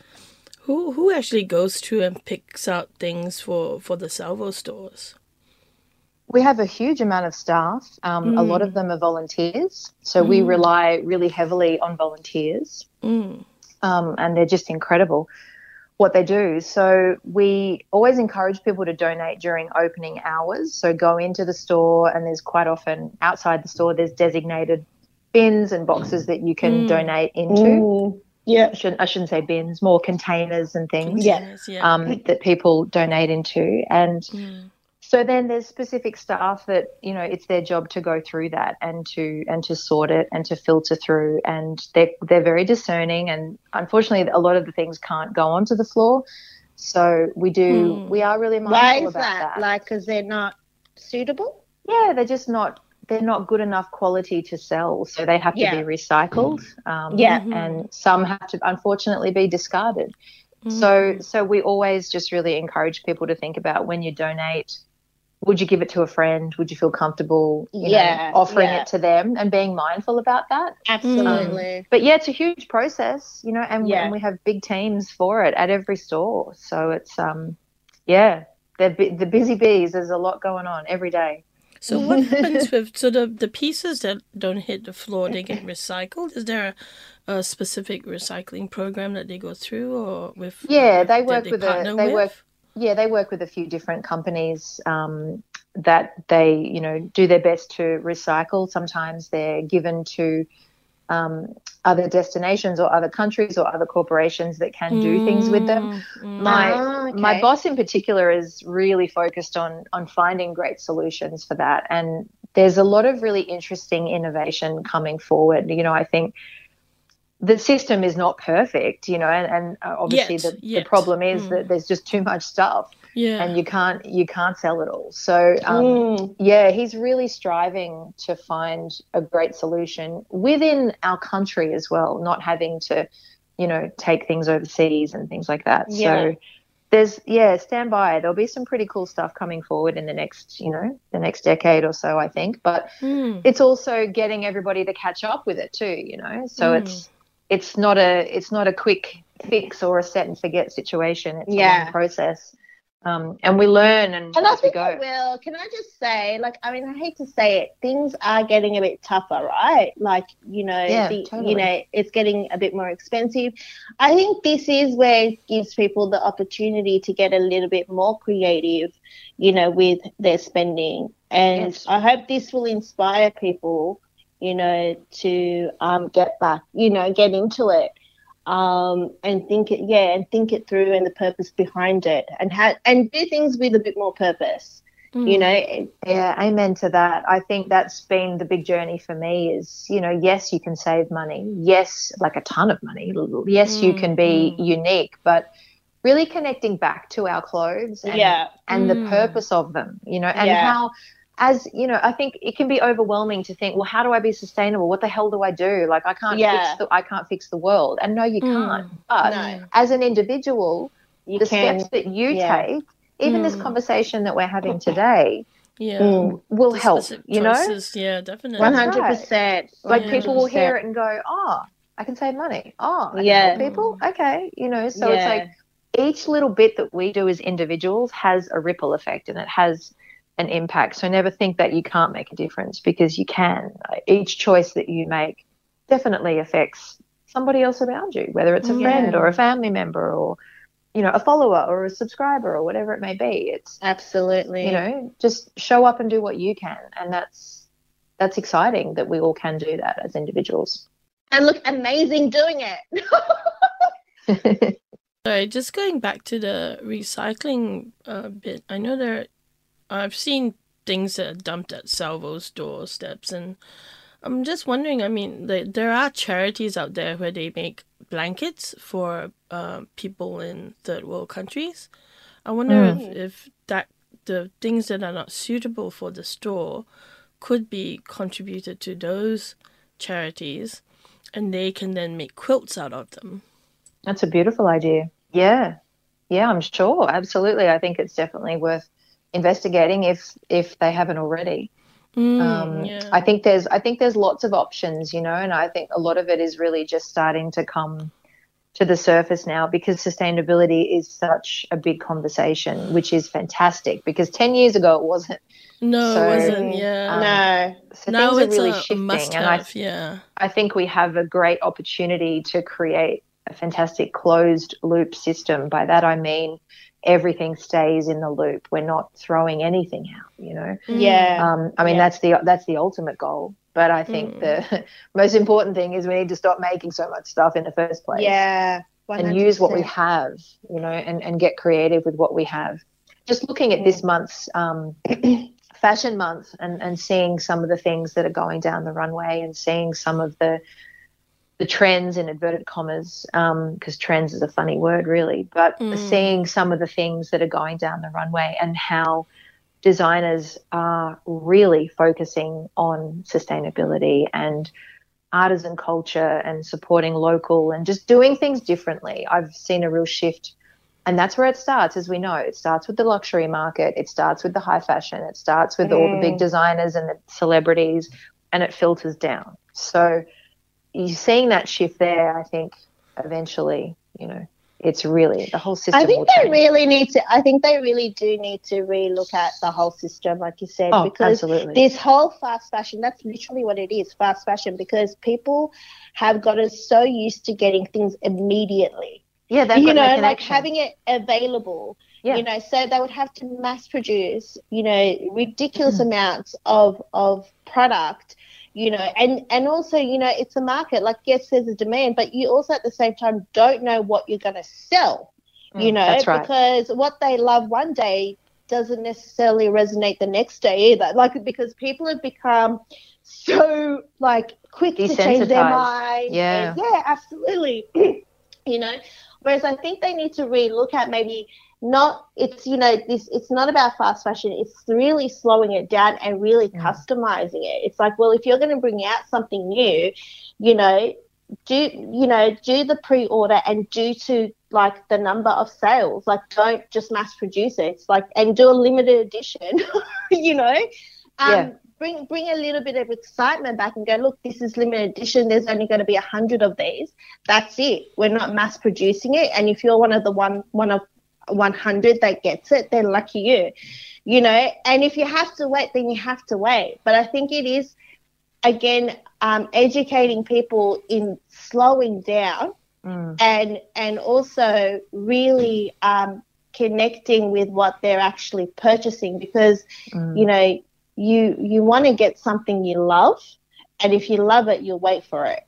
Who who actually goes to and picks out things for for the salvo stores? we have a huge amount of staff. Um, A lot of them are volunteers, so we rely really heavily on volunteers. Mm. um, and they're just incredible what they do. So we always encourage people to donate during opening hours. So go into the store, and there's quite often outside the store there's designated bins and boxes that you can Mm. donate into. Mm, yeah. I shouldn't, I shouldn't say bins, more containers and things Yeah. Containers, yeah. um, that people donate into. And Mm. So then there's specific staff that you know it's their job to go through that and to and to sort it and to filter through and they're they're very discerning and unfortunately a lot of the things can't go onto the floor so we do Hmm. we are really mindful Why is about that? that, Like, because they're not suitable? yeah they're just not they're not good enough quality to sell so they have Yeah. to be recycled um, Yeah. And some have to unfortunately be discarded so Mhm. so we always just really encourage people to think about when you donate would you give it to a friend would you feel comfortable you Yeah, know, offering yeah. it to them and being mindful about that Absolutely. but yeah it's a huge process you know and, Yeah. and we have big teams for it at every store so it's um yeah they're bu- the busy bees there's a lot going on every day So what *laughs* happens with so the the pieces that don't hit the floor they get recycled? Is there a, a specific recycling program that they go through or with? Yeah, they that work with a- partner they with? work- yeah they work with a few different companies um, that they you know do their best to recycle sometimes they're given to um, other destinations or other countries or other corporations that can do things with them Mm, mm. my Oh, okay. my boss in particular is really focused on on finding great solutions for that and there's a lot of really interesting innovation coming forward you know i think the system is not perfect you know and, and uh, obviously Yet, the, yet. the problem is Mm. that there's just too much stuff yeah. and you can't you can't sell it all so um, Mm. yeah he's really striving to find a great solution within our country as well not having to you know take things overseas and things like that Yeah. so there's yeah stand by there'll be some pretty cool stuff coming forward in the next you know the next decade or so i think but Mm. it's also getting everybody to catch up with it too you know so Mm. it's it's not a it's not a quick fix or a set and forget situation it's a Yeah. long process um, and we learn and, And I as we go I will. Can I just say, like, I mean, I hate to say it, things are getting a bit tougher, right? Like, you know, Yeah, the, totally. you know, it's getting a bit more expensive. I think this is where it gives people the opportunity to get a little bit more creative, you know, with their spending. And Yes. I hope this will inspire people, you know, to um, get back, you know, get into it um, and think it, yeah, and think it through and the purpose behind it, and ha- and do things with a bit more purpose. You Mm. know, Yeah, amen to that. I think that's been the big journey for me is, you know, yes, you can save money. Yes, like a ton of money. Yes, you Mm, can be mm. unique, but really connecting back to our clothes and, yeah, and the Mm. purpose of them, you know, and Yeah. how as you know, I think it can be overwhelming to think, well, how do I be sustainable? What the hell do I do? Like I can't Yeah. fix the I can't fix the world. And no, you Mm. can't. But no, as an individual, you the can. steps that you yeah. take, even this Mm. conversation that we're having today, yeah. Mm. will The help. specific You know, choices, Yeah, definitely. Hundred percent. like Yeah. people will hear it and go, "Oh, I can save money. Oh, I can Yeah. help people. Okay, you know." So it's like each little bit that we do as individuals has a ripple effect and it has an impact. So never think that you can't make a difference because you can. Each choice that you make definitely affects somebody else around you, whether it's a Yeah. friend or a family member or you know a follower or a subscriber or whatever it may be. It's absolutely. you know just show up and do what you can and that's that's exciting that we all can do that as individuals and look amazing doing it. *laughs* Sorry, just going back to the recycling uh, bit. I know there, I've seen things that are dumped at Salvo's doorsteps, and I'm just wondering. I mean, the, there are charities out there where they make blankets for uh, people in third world countries. I wonder if, if that the things that are not suitable for the store could be contributed to those charities, and they can then make quilts out of them. that's a beautiful idea yeah yeah i'm sure absolutely i think it's definitely worth investigating if if they haven't already Mm, um, yeah. i think there's i think there's lots of options you know and i think a lot of it is really just starting to come to the surface now because sustainability is such a big conversation which is fantastic because 10 years ago it wasn't No, So, it wasn't. Yeah. um, no, so now things it's are really a, a shifting must and I have. yeah. I think we have a great opportunity to create a fantastic closed loop system. By that I mean everything stays in the loop. We're not throwing anything out, you know. yeah, Um, I mean Yeah. that's the that's the ultimate goal. But I think Mm. the *laughs* most important thing is we need to stop making so much stuff in the first place. yeah, And use what we have, you know, and, and get creative with what we have. just looking at this month's um, *clears throat* fashion month and, and seeing some of the things that are going down the runway and seeing some of the the trends in inverted commas because um, trends is a funny word really but mm. seeing some of the things that are going down the runway and how designers are really focusing on sustainability and artisan culture and supporting local and just doing things differently i've seen a real shift and that's where it starts, as we know. It starts with the luxury market, it starts with the high fashion, it starts with mm. all the big mm. designers and the celebrities, and it filters down. So you're seeing that shift there, I think, eventually, you know, it's really the whole system. I think they change. really need to. I think they really do need to relook at the whole system, like you said, oh, because absolutely. this whole fast fashion. That's literally what it is, fast fashion. Because people have gotten so used to getting things immediately yeah, that you know, like having it available. Yeah. You know, so they would have to mass produce, you know, ridiculous mm. amounts of of product, you know, and and also, you know, it's a market. Like, yes, there's a demand, but you also at the same time don't know what you're going to sell. Mm, you know, right. because what they love one day doesn't necessarily resonate the next day either. Like, because people have become so like quick to change their mind. Yeah, and, yeah, absolutely. *clears throat* you know Whereas I think they need to really look at maybe not it's you know this it's not about fast fashion it's really slowing it down and really mm. customizing it it's like well if you're going to bring out something new you know do you know do the pre-order and due to like the number of sales like don't just mass produce it it's like and do a limited edition *laughs* you know um, yeah bring bring a little bit of excitement back and go, look, this is limited edition. There's only going to be a hundred of these. That's it. We're not mass producing it. And if you're one of the one one of 100 that gets it, then lucky you. You know, and if you have to wait, then you have to wait. But I think it is again um, educating people in slowing down mm. and and also really um, connecting with what they're actually purchasing because mm. you know you you want to get something you love, and if you love it, you'll wait for it.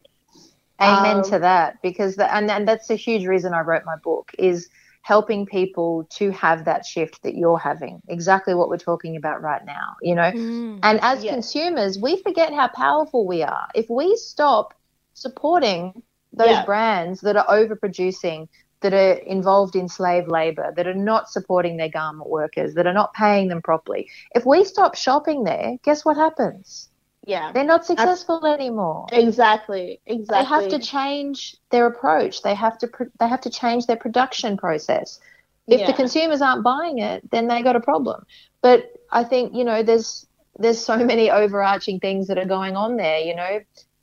Amen um, to that, because the, and and that's a huge reason I wrote my book is helping people to have that shift that you're having exactly what we're talking about right now you know mm, and as yes. consumers we forget how powerful we are if we stop supporting those yeah. brands that are overproducing that are involved in slave labor, that are not supporting their garment workers, that are not paying them properly. If we stop shopping there, guess what happens? Yeah. They're not successful anymore. Exactly. Exactly. They have to change their approach. They have to they have to change their production process. If yeah. the consumers aren't buying it, then they got a problem. But I think, you know, there's there's so many overarching things that are going on there, you know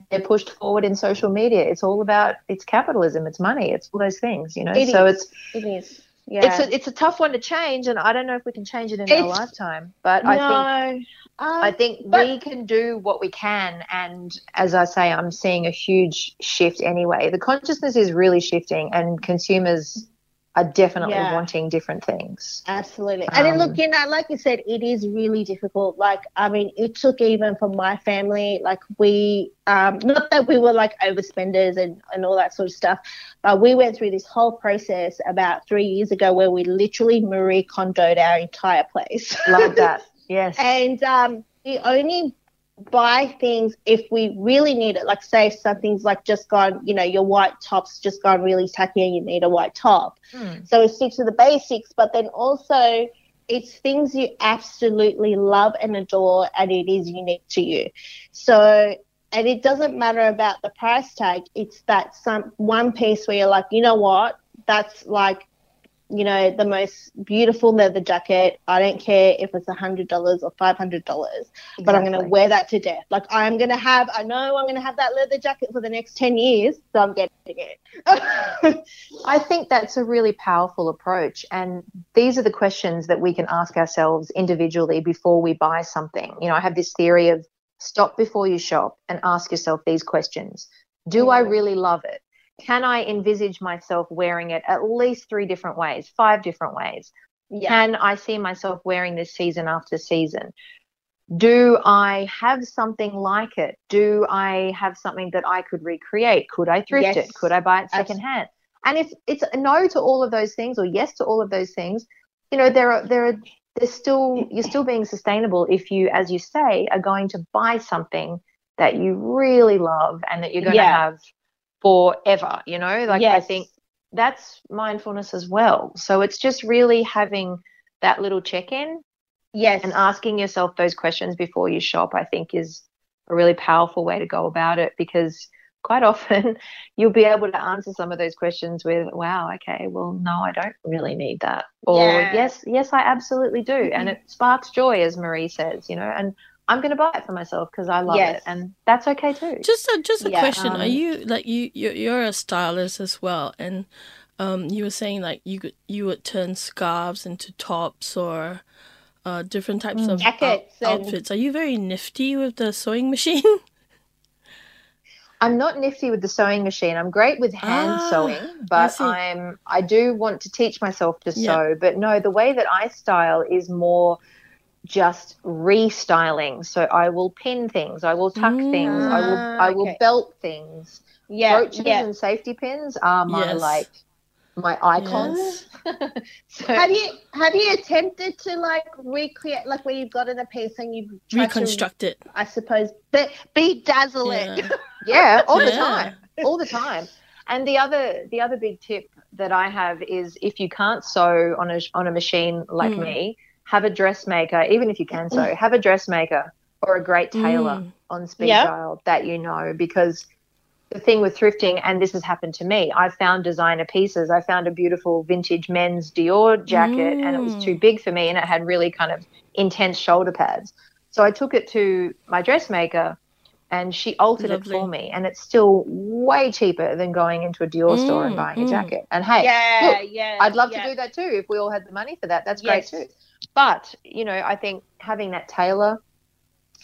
they're pushed forward in social media. It's all about it's capitalism, it's money, it's all those things, you know. It so is. it's it is. Yeah. It's a, it's a tough one to change, and I don't know if we can change it in it's, our lifetime. But no, I think um, I think but, we can do what we can, and as I say, I'm seeing a huge shift anyway. The consciousness is really shifting, and consumers are definitely yeah. wanting different things. Absolutely. Um, and look, you know, like you said, it is really difficult. Like, I mean, it took even for my family, like we, um, not that we were like overspenders and, and all that sort of stuff, but we went through this whole process about three years ago where we literally Marie Kondoed our entire place. Love that. *laughs* Yes. and um, the only buy things if we really need it. Like say something's like just gone, you know, your white top's just gone really tacky and you need a white top. Mm. So we stick to the basics, but then also it's things you absolutely love and adore and it is unique to you. So and it doesn't matter about the price tag. It's that some one piece where you're like, you know what? That's like you know, the most beautiful leather jacket. I don't care if it's a hundred dollars or five hundred dollars, exactly. but I'm going to wear that to death. Like I'm going to have, I know I'm going to have that leather jacket for the next ten years, so I'm getting it. *laughs* I think that's a really powerful approach, and these are the questions that we can ask ourselves individually before we buy something. You know, I have this theory of stop before you shop and ask yourself these questions: Do yeah. I really love it? Can I envisage myself wearing it at least three different ways, five different ways? Yeah. Can I see myself wearing this season after season? Do I have something like it? Do I have something that I could recreate? Could I thrift yes. it? Could I buy it secondhand? And if it's a no to all of those things or yes to all of those things, you know, there are there are there's still you're still being sustainable if you, as you say, are going to buy something that you really love and that you're going Yeah. to have forever. You know, like I think that's mindfulness as well. So it's just really having that little check in Yes. and asking yourself those questions before you shop. I think is a really powerful way to go about it because quite *laughs* often you'll be able to answer some of those questions with wow okay well no i don't really need that or Yeah. yes yes i absolutely do and *laughs* it sparks joy as marie says you know and i'm going to buy it for myself because i love Yes. it and that's okay too Just a just a Yeah, question. Are um, you like you you're, you're a stylist as well, and um, you were saying like you could you would turn scarves into tops or uh, different types of out- Jackets and- outfits. Are you very nifty with the sewing machine? *laughs* i'm not nifty with the sewing machine i'm great with hand Ah, sewing but see. i'm i do want to teach myself to Yeah. sew but no the way that i style is more just restyling so i will pin things i will tuck things i will Ah, i will okay. belt things yeah. brooches yeah. and safety pins are my Yes. like my icons *laughs* so Have you have you attempted to like recreate like where you've gotten a piece and you've tried to, Reconstruct it. I suppose, but be, bedazzle it. Yeah. *laughs* yeah all the time all the time and the other the other big tip that i have is if you can't sew on a on a machine like Mm. me have a dressmaker even if you can sew have a dressmaker or a great tailor Mm. on speed Yeah. dial that you know because the thing with thrifting and this has happened to me i found designer pieces i found a beautiful vintage men's dior jacket and it was Mm. too big for me and it had really kind of intense shoulder pads so i took it to my dressmaker and she altered Lovely. it for me and it's still way cheaper than going into a dior store and Mm, buying mm. a jacket and hey Yeah, look, yeah. I'd love yeah. to do that too if we all had the money for that. That's Yes. great too. But, you know, I think having that tailor,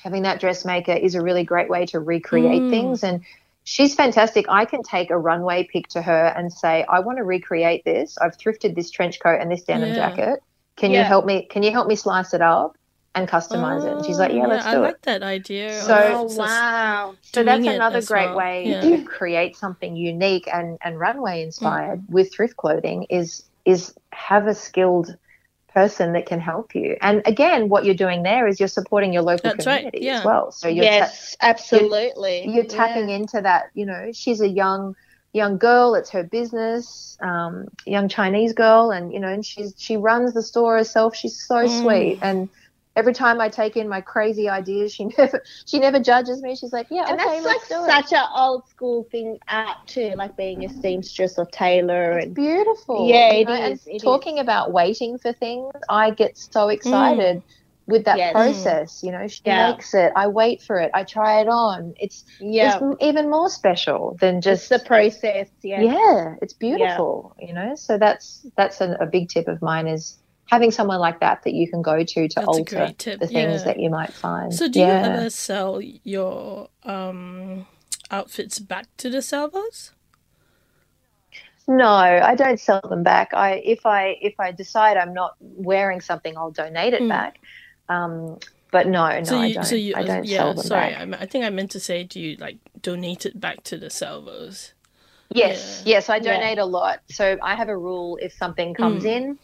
having that dressmaker is a really great way to recreate Mm. things. And she's fantastic. I can take a runway pic to her and say, I want to recreate this. I've thrifted this trench coat and this denim Yeah. jacket. Can you help me? Can you help me slice it up and customize it? And she's like, Oh, Yeah, let's do I do like that idea. So- Oh wow. So that's another great well. way Yeah. to create something unique and, and runway inspired Mm. with thrift clothing is is have a skilled person that can help you. And again, what you're doing there is you're supporting your local That's right, community yeah. as well. So you're ta- yes, absolutely. you're tapping into that. You know, she's a young young girl. It's her business, um, young Chinese girl, and you know, and she's she runs the store herself. She's so Mm. sweet and. Every time I take in my crazy ideas, she *laughs* never she never judges me. She's like, "Yeah, And okay, that's let's do it." such an old school thing out too, like being a seamstress or tailor It's and beautiful. Yeah, it know, and is, it talking about waiting for things, I get so mm. excited with that Yes. process. You know, she Yeah. makes it, I wait for it, I try it on. It's yeah, it's even more special than just just the process. Yeah. yeah, it's beautiful. You know, so that's that's a, a big tip of mine is having someone like that that you can go to to That's alter the things yeah. that you might find. So do yeah. you ever sell your um outfits back to the salvos? No, I don't sell them back. I if I if I decide I'm not wearing something, I'll donate it Mm. back. Um, but no, no, so I don't. so you, I don't yeah. sell them sorry, back. I, I think I meant to say, do you like donate it back to the salvos? Yes, Yeah. yes, I Yeah. donate a lot. So I have a rule: if something comes Mm. in,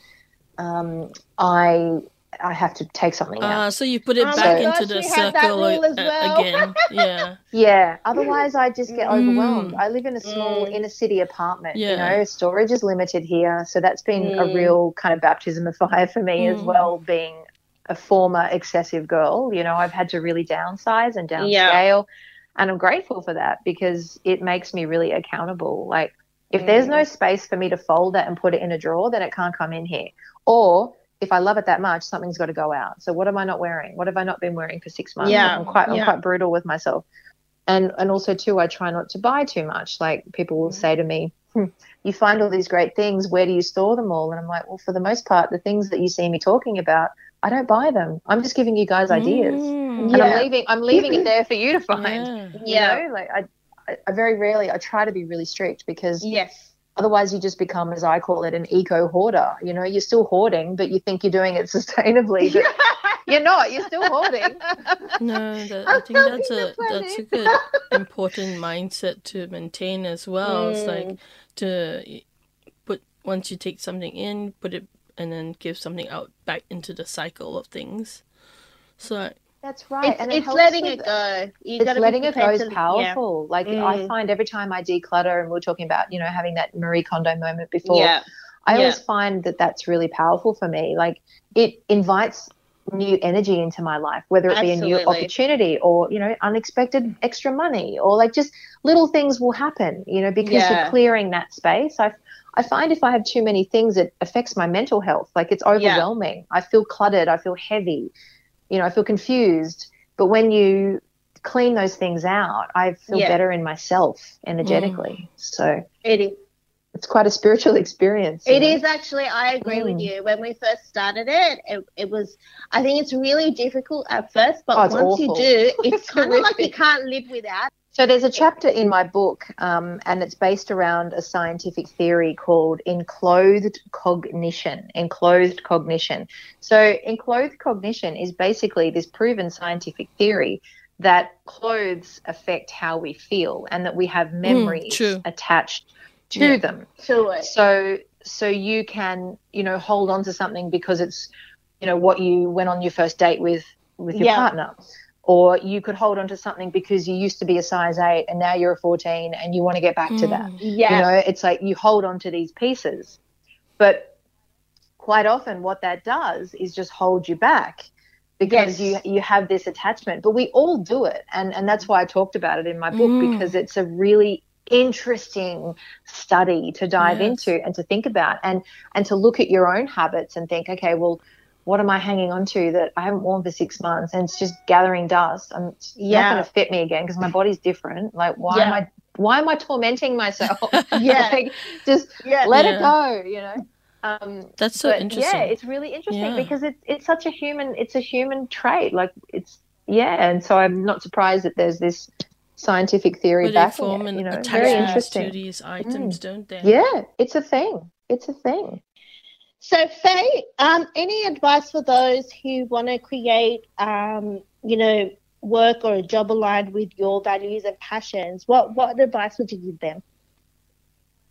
um, I I have to take something out. Ah, so you put it Oh back gosh, into the we have that circle rule as a- well. again. *laughs* Yeah. Yeah, otherwise I just get Mm. overwhelmed. I live in a small Mm. inner city apartment. You Yeah. know, storage is limited here, so that's been a Mm. real kind of baptism of fire for me as Mm. well. Being a former excessive girl, you know, I've had to really downsize and downscale, Yeah. and I'm grateful for that because it makes me really accountable. Like, if there's no space for me to fold it and put it in a drawer, then it can't come in here. Or if I love it that much, something's got to go out. So what am I not wearing? What have I not been wearing for six months? Yeah, I'm quite I'm yeah. quite brutal with myself. And and also too, I try not to buy too much. Like people will say to me, "Hmm, "You find all these great things. Where do you store them all?" And I'm like, "Well, for the most part, the things that you see me talking about, I don't buy them. I'm just giving you guys ideas, Mm. and Yeah. I'm leaving I'm leaving it *laughs* there for you to find." Yeah. You know, like I, I, I very rarely I try to be really strict because Yes. otherwise you just become, as I call it, an eco hoarder. You know, you're still hoarding, but you think you're doing it *laughs* sustainably, but *laughs* you're not. You're still hoarding. *laughs* No, that, I'm think that's helping a that's a good important mindset to maintain as well. It's like Mm. to put once you take something in, put it and then give something out back into the cycle of things. So that's right. It's, it's letting it go. You it's letting it go is powerful. Yeah. Like mm. I find every time I declutter, and we are talking about, you know, having that Marie Kondo moment before. Yeah. I yeah. always find that that's really powerful for me. Like it invites new energy into my life, whether it Absolutely. be a new opportunity or, you know, unexpected extra money or like just little things will happen, you know, because yeah. you're clearing that space. I I find if I have too many things, it affects my mental health. Like it's overwhelming. I feel cluttered. I feel heavy. You know, I feel confused. But when you clean those things out, I feel yeah. better in myself energetically. Mm. So it is it's quite a spiritual *laughs* experience. It know? is actually. I agree mm. with you. When we first started it, it, it, was. I think it's really difficult at first, but oh, once awful. you do, *laughs* it's kind of like you can't live without. So there's a chapter in my book, um, and it's based around a scientific theory called enclothed cognition. Enclothed cognition. So enclothed cognition is basically this proven scientific theory that clothes affect how we feel, and that we have mm, memories mm, attached to yeah. them. Sure. So so you can you know hold on to something because it's you know what you went on your first date with with your yeah. partner or you could hold on to something because you used to be a size 8 and now you're a 14 and you want to get back mm. to that yeah you know it's like you hold on to these pieces but quite often what that does is just hold you back because yes. you you have this attachment but we all do it and and that's why I talked about it in my book mm. because it's a really interesting study to dive yes. into and to think about and and to look at your own habits and think okay well what am I hanging on to that I haven't worn for six months and it's just gathering dust and it's yeah. not going to fit me again because my body's different like why yeah. am I why am I tormenting myself *laughs* *laughs* yeah like, just yeah. let it go you know um, that's so interesting yeah it's really interesting because it's it's such a human it's a human trait like it's yeah and so I'm not surprised that there's this scientific theory but backing form it. You know, very interesting. To these items, mm. don't they? Yeah, it's a thing. It's a thing. So, Faye, um, any advice for those who want to create, um, you know, work or a job aligned with your values and passions? What what advice would you give them?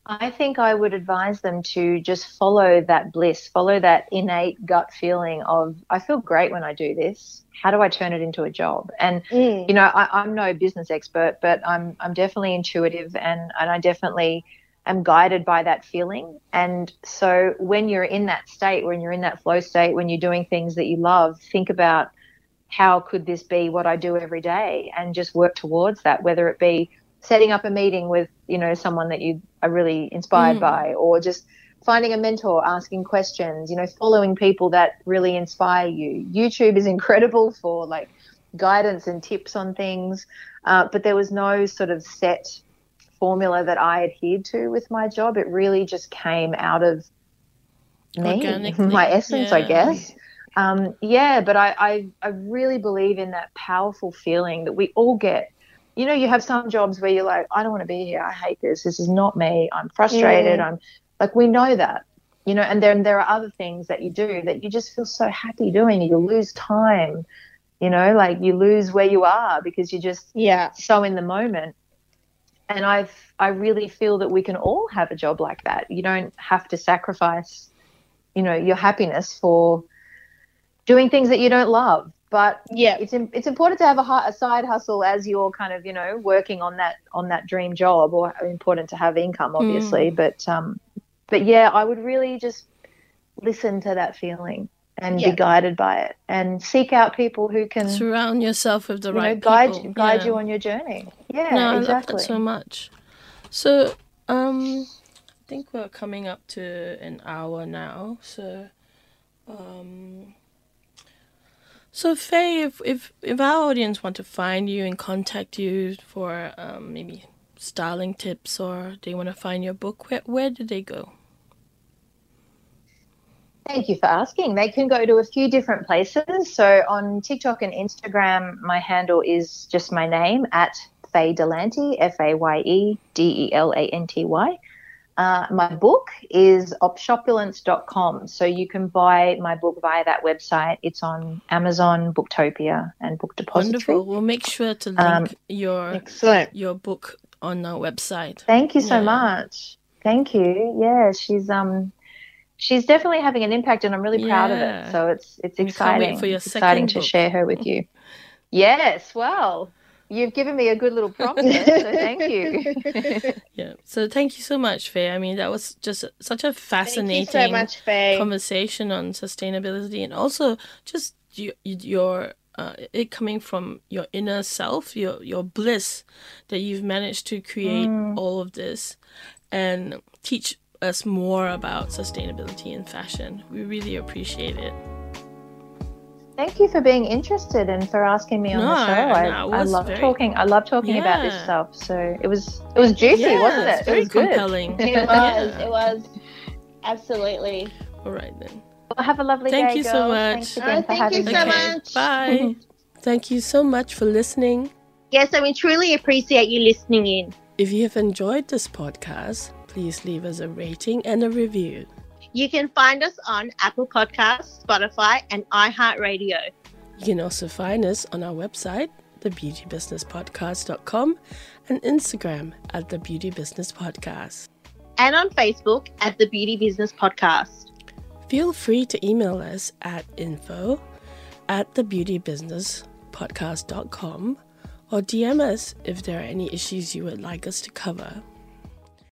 I think I would advise them to just follow that bliss, follow that innate gut feeling of, I feel great when I do this. How do I turn it into a job? And, mm. you know, I, am no business expert, but I'm, I'm definitely intuitive and, and I definitely am guided by that feeling. And so when you're in that state, when you're in that flow state, when you're doing things that you love, think about how could this be what I do every day and just work towards that, whether it be setting up a meeting with you know someone that you are really inspired mm. by or just finding a mentor asking questions you know following people that really inspire you youtube is *laughs* incredible for like guidance and tips on things uh, but there was no sort of set formula that i adhered to with my job it really just came out of me my essence yeah. i guess um, yeah but I, I i really believe in that powerful feeling that we all get you know, you have some jobs where you're like, I don't want to be here. I hate this. This is not me. I'm frustrated. Yeah. I'm like, we know that, you know, and then there are other things that you do that you just feel so happy doing. You lose time, you know, like you lose where you are because you're just yeah so in the moment. And I've, I really feel that we can all have a job like that. You don't have to sacrifice, you know, your happiness for doing things that you don't love but yeah, it's it's important to have a, a side hustle as you're kind of you know working on that on that dream job, or important to have income, obviously. Mm. But um, but yeah, I would really just listen to that feeling and yeah. be guided by it, and seek out people who can surround yourself with the you right know, guide people. guide yeah. you on your journey. Yeah, no, exactly. I love that so much. So um, I think we're coming up to an hour now. So um so Faye, if, if if our audience want to find you and contact you for um, maybe styling tips or they want to find your book, where where do they go? Thank you for asking. They can go to a few different places. So on TikTok and Instagram, my handle is just my name at Faye De Lanty, F A Y E D E L A N T Y. Uh, my book is opshopulence.com. So you can buy my book via that website. It's on Amazon, Booktopia, and Book Depository. Wonderful. We'll make sure to link um, your excellent. your book on our website. Thank you so yeah. much. Thank you. Yeah, she's um she's definitely having an impact, and I'm really proud of it. So it's it's We can't wait exciting. for your It's exciting second to share her with you. *laughs* Yes, well, you've given me a good little prompt there, so *laughs* thank you. *laughs* Yeah. So thank you so much, Faye. I mean, that was just such a fascinating so much, conversation on sustainability and also just your, your uh, it coming from your inner self, your your bliss that you've managed to create Mm. all of this and teach us more about sustainability in fashion. We really appreciate it. Thank you for being interested and for asking me on No, the show. I- I, no, I love very- talking. I love talking about this stuff. So it was it was juicy, yeah, wasn't it? Very it was good. compelling. *laughs* It was. It was. Absolutely. All right then. Well, have a lovely day. Thank day, you so girls. much. Thanks Oh, again for thank you having me. so okay. much. Bye. *laughs* Thank you so much for listening. Yes, and we truly appreciate you listening in. If you have enjoyed this podcast, please leave us a rating and a review. You can find us on Apple Podcasts, Spotify, and iHeartRadio. You can also find us on our website, thebeautybusinesspodcast.com, and Instagram at the Beauty Business Podcast. and on Facebook at the Beauty Business Podcast. Feel free to email us at info at thebeautybusinesspodcast.com or DM us if there are any issues you would like us to cover.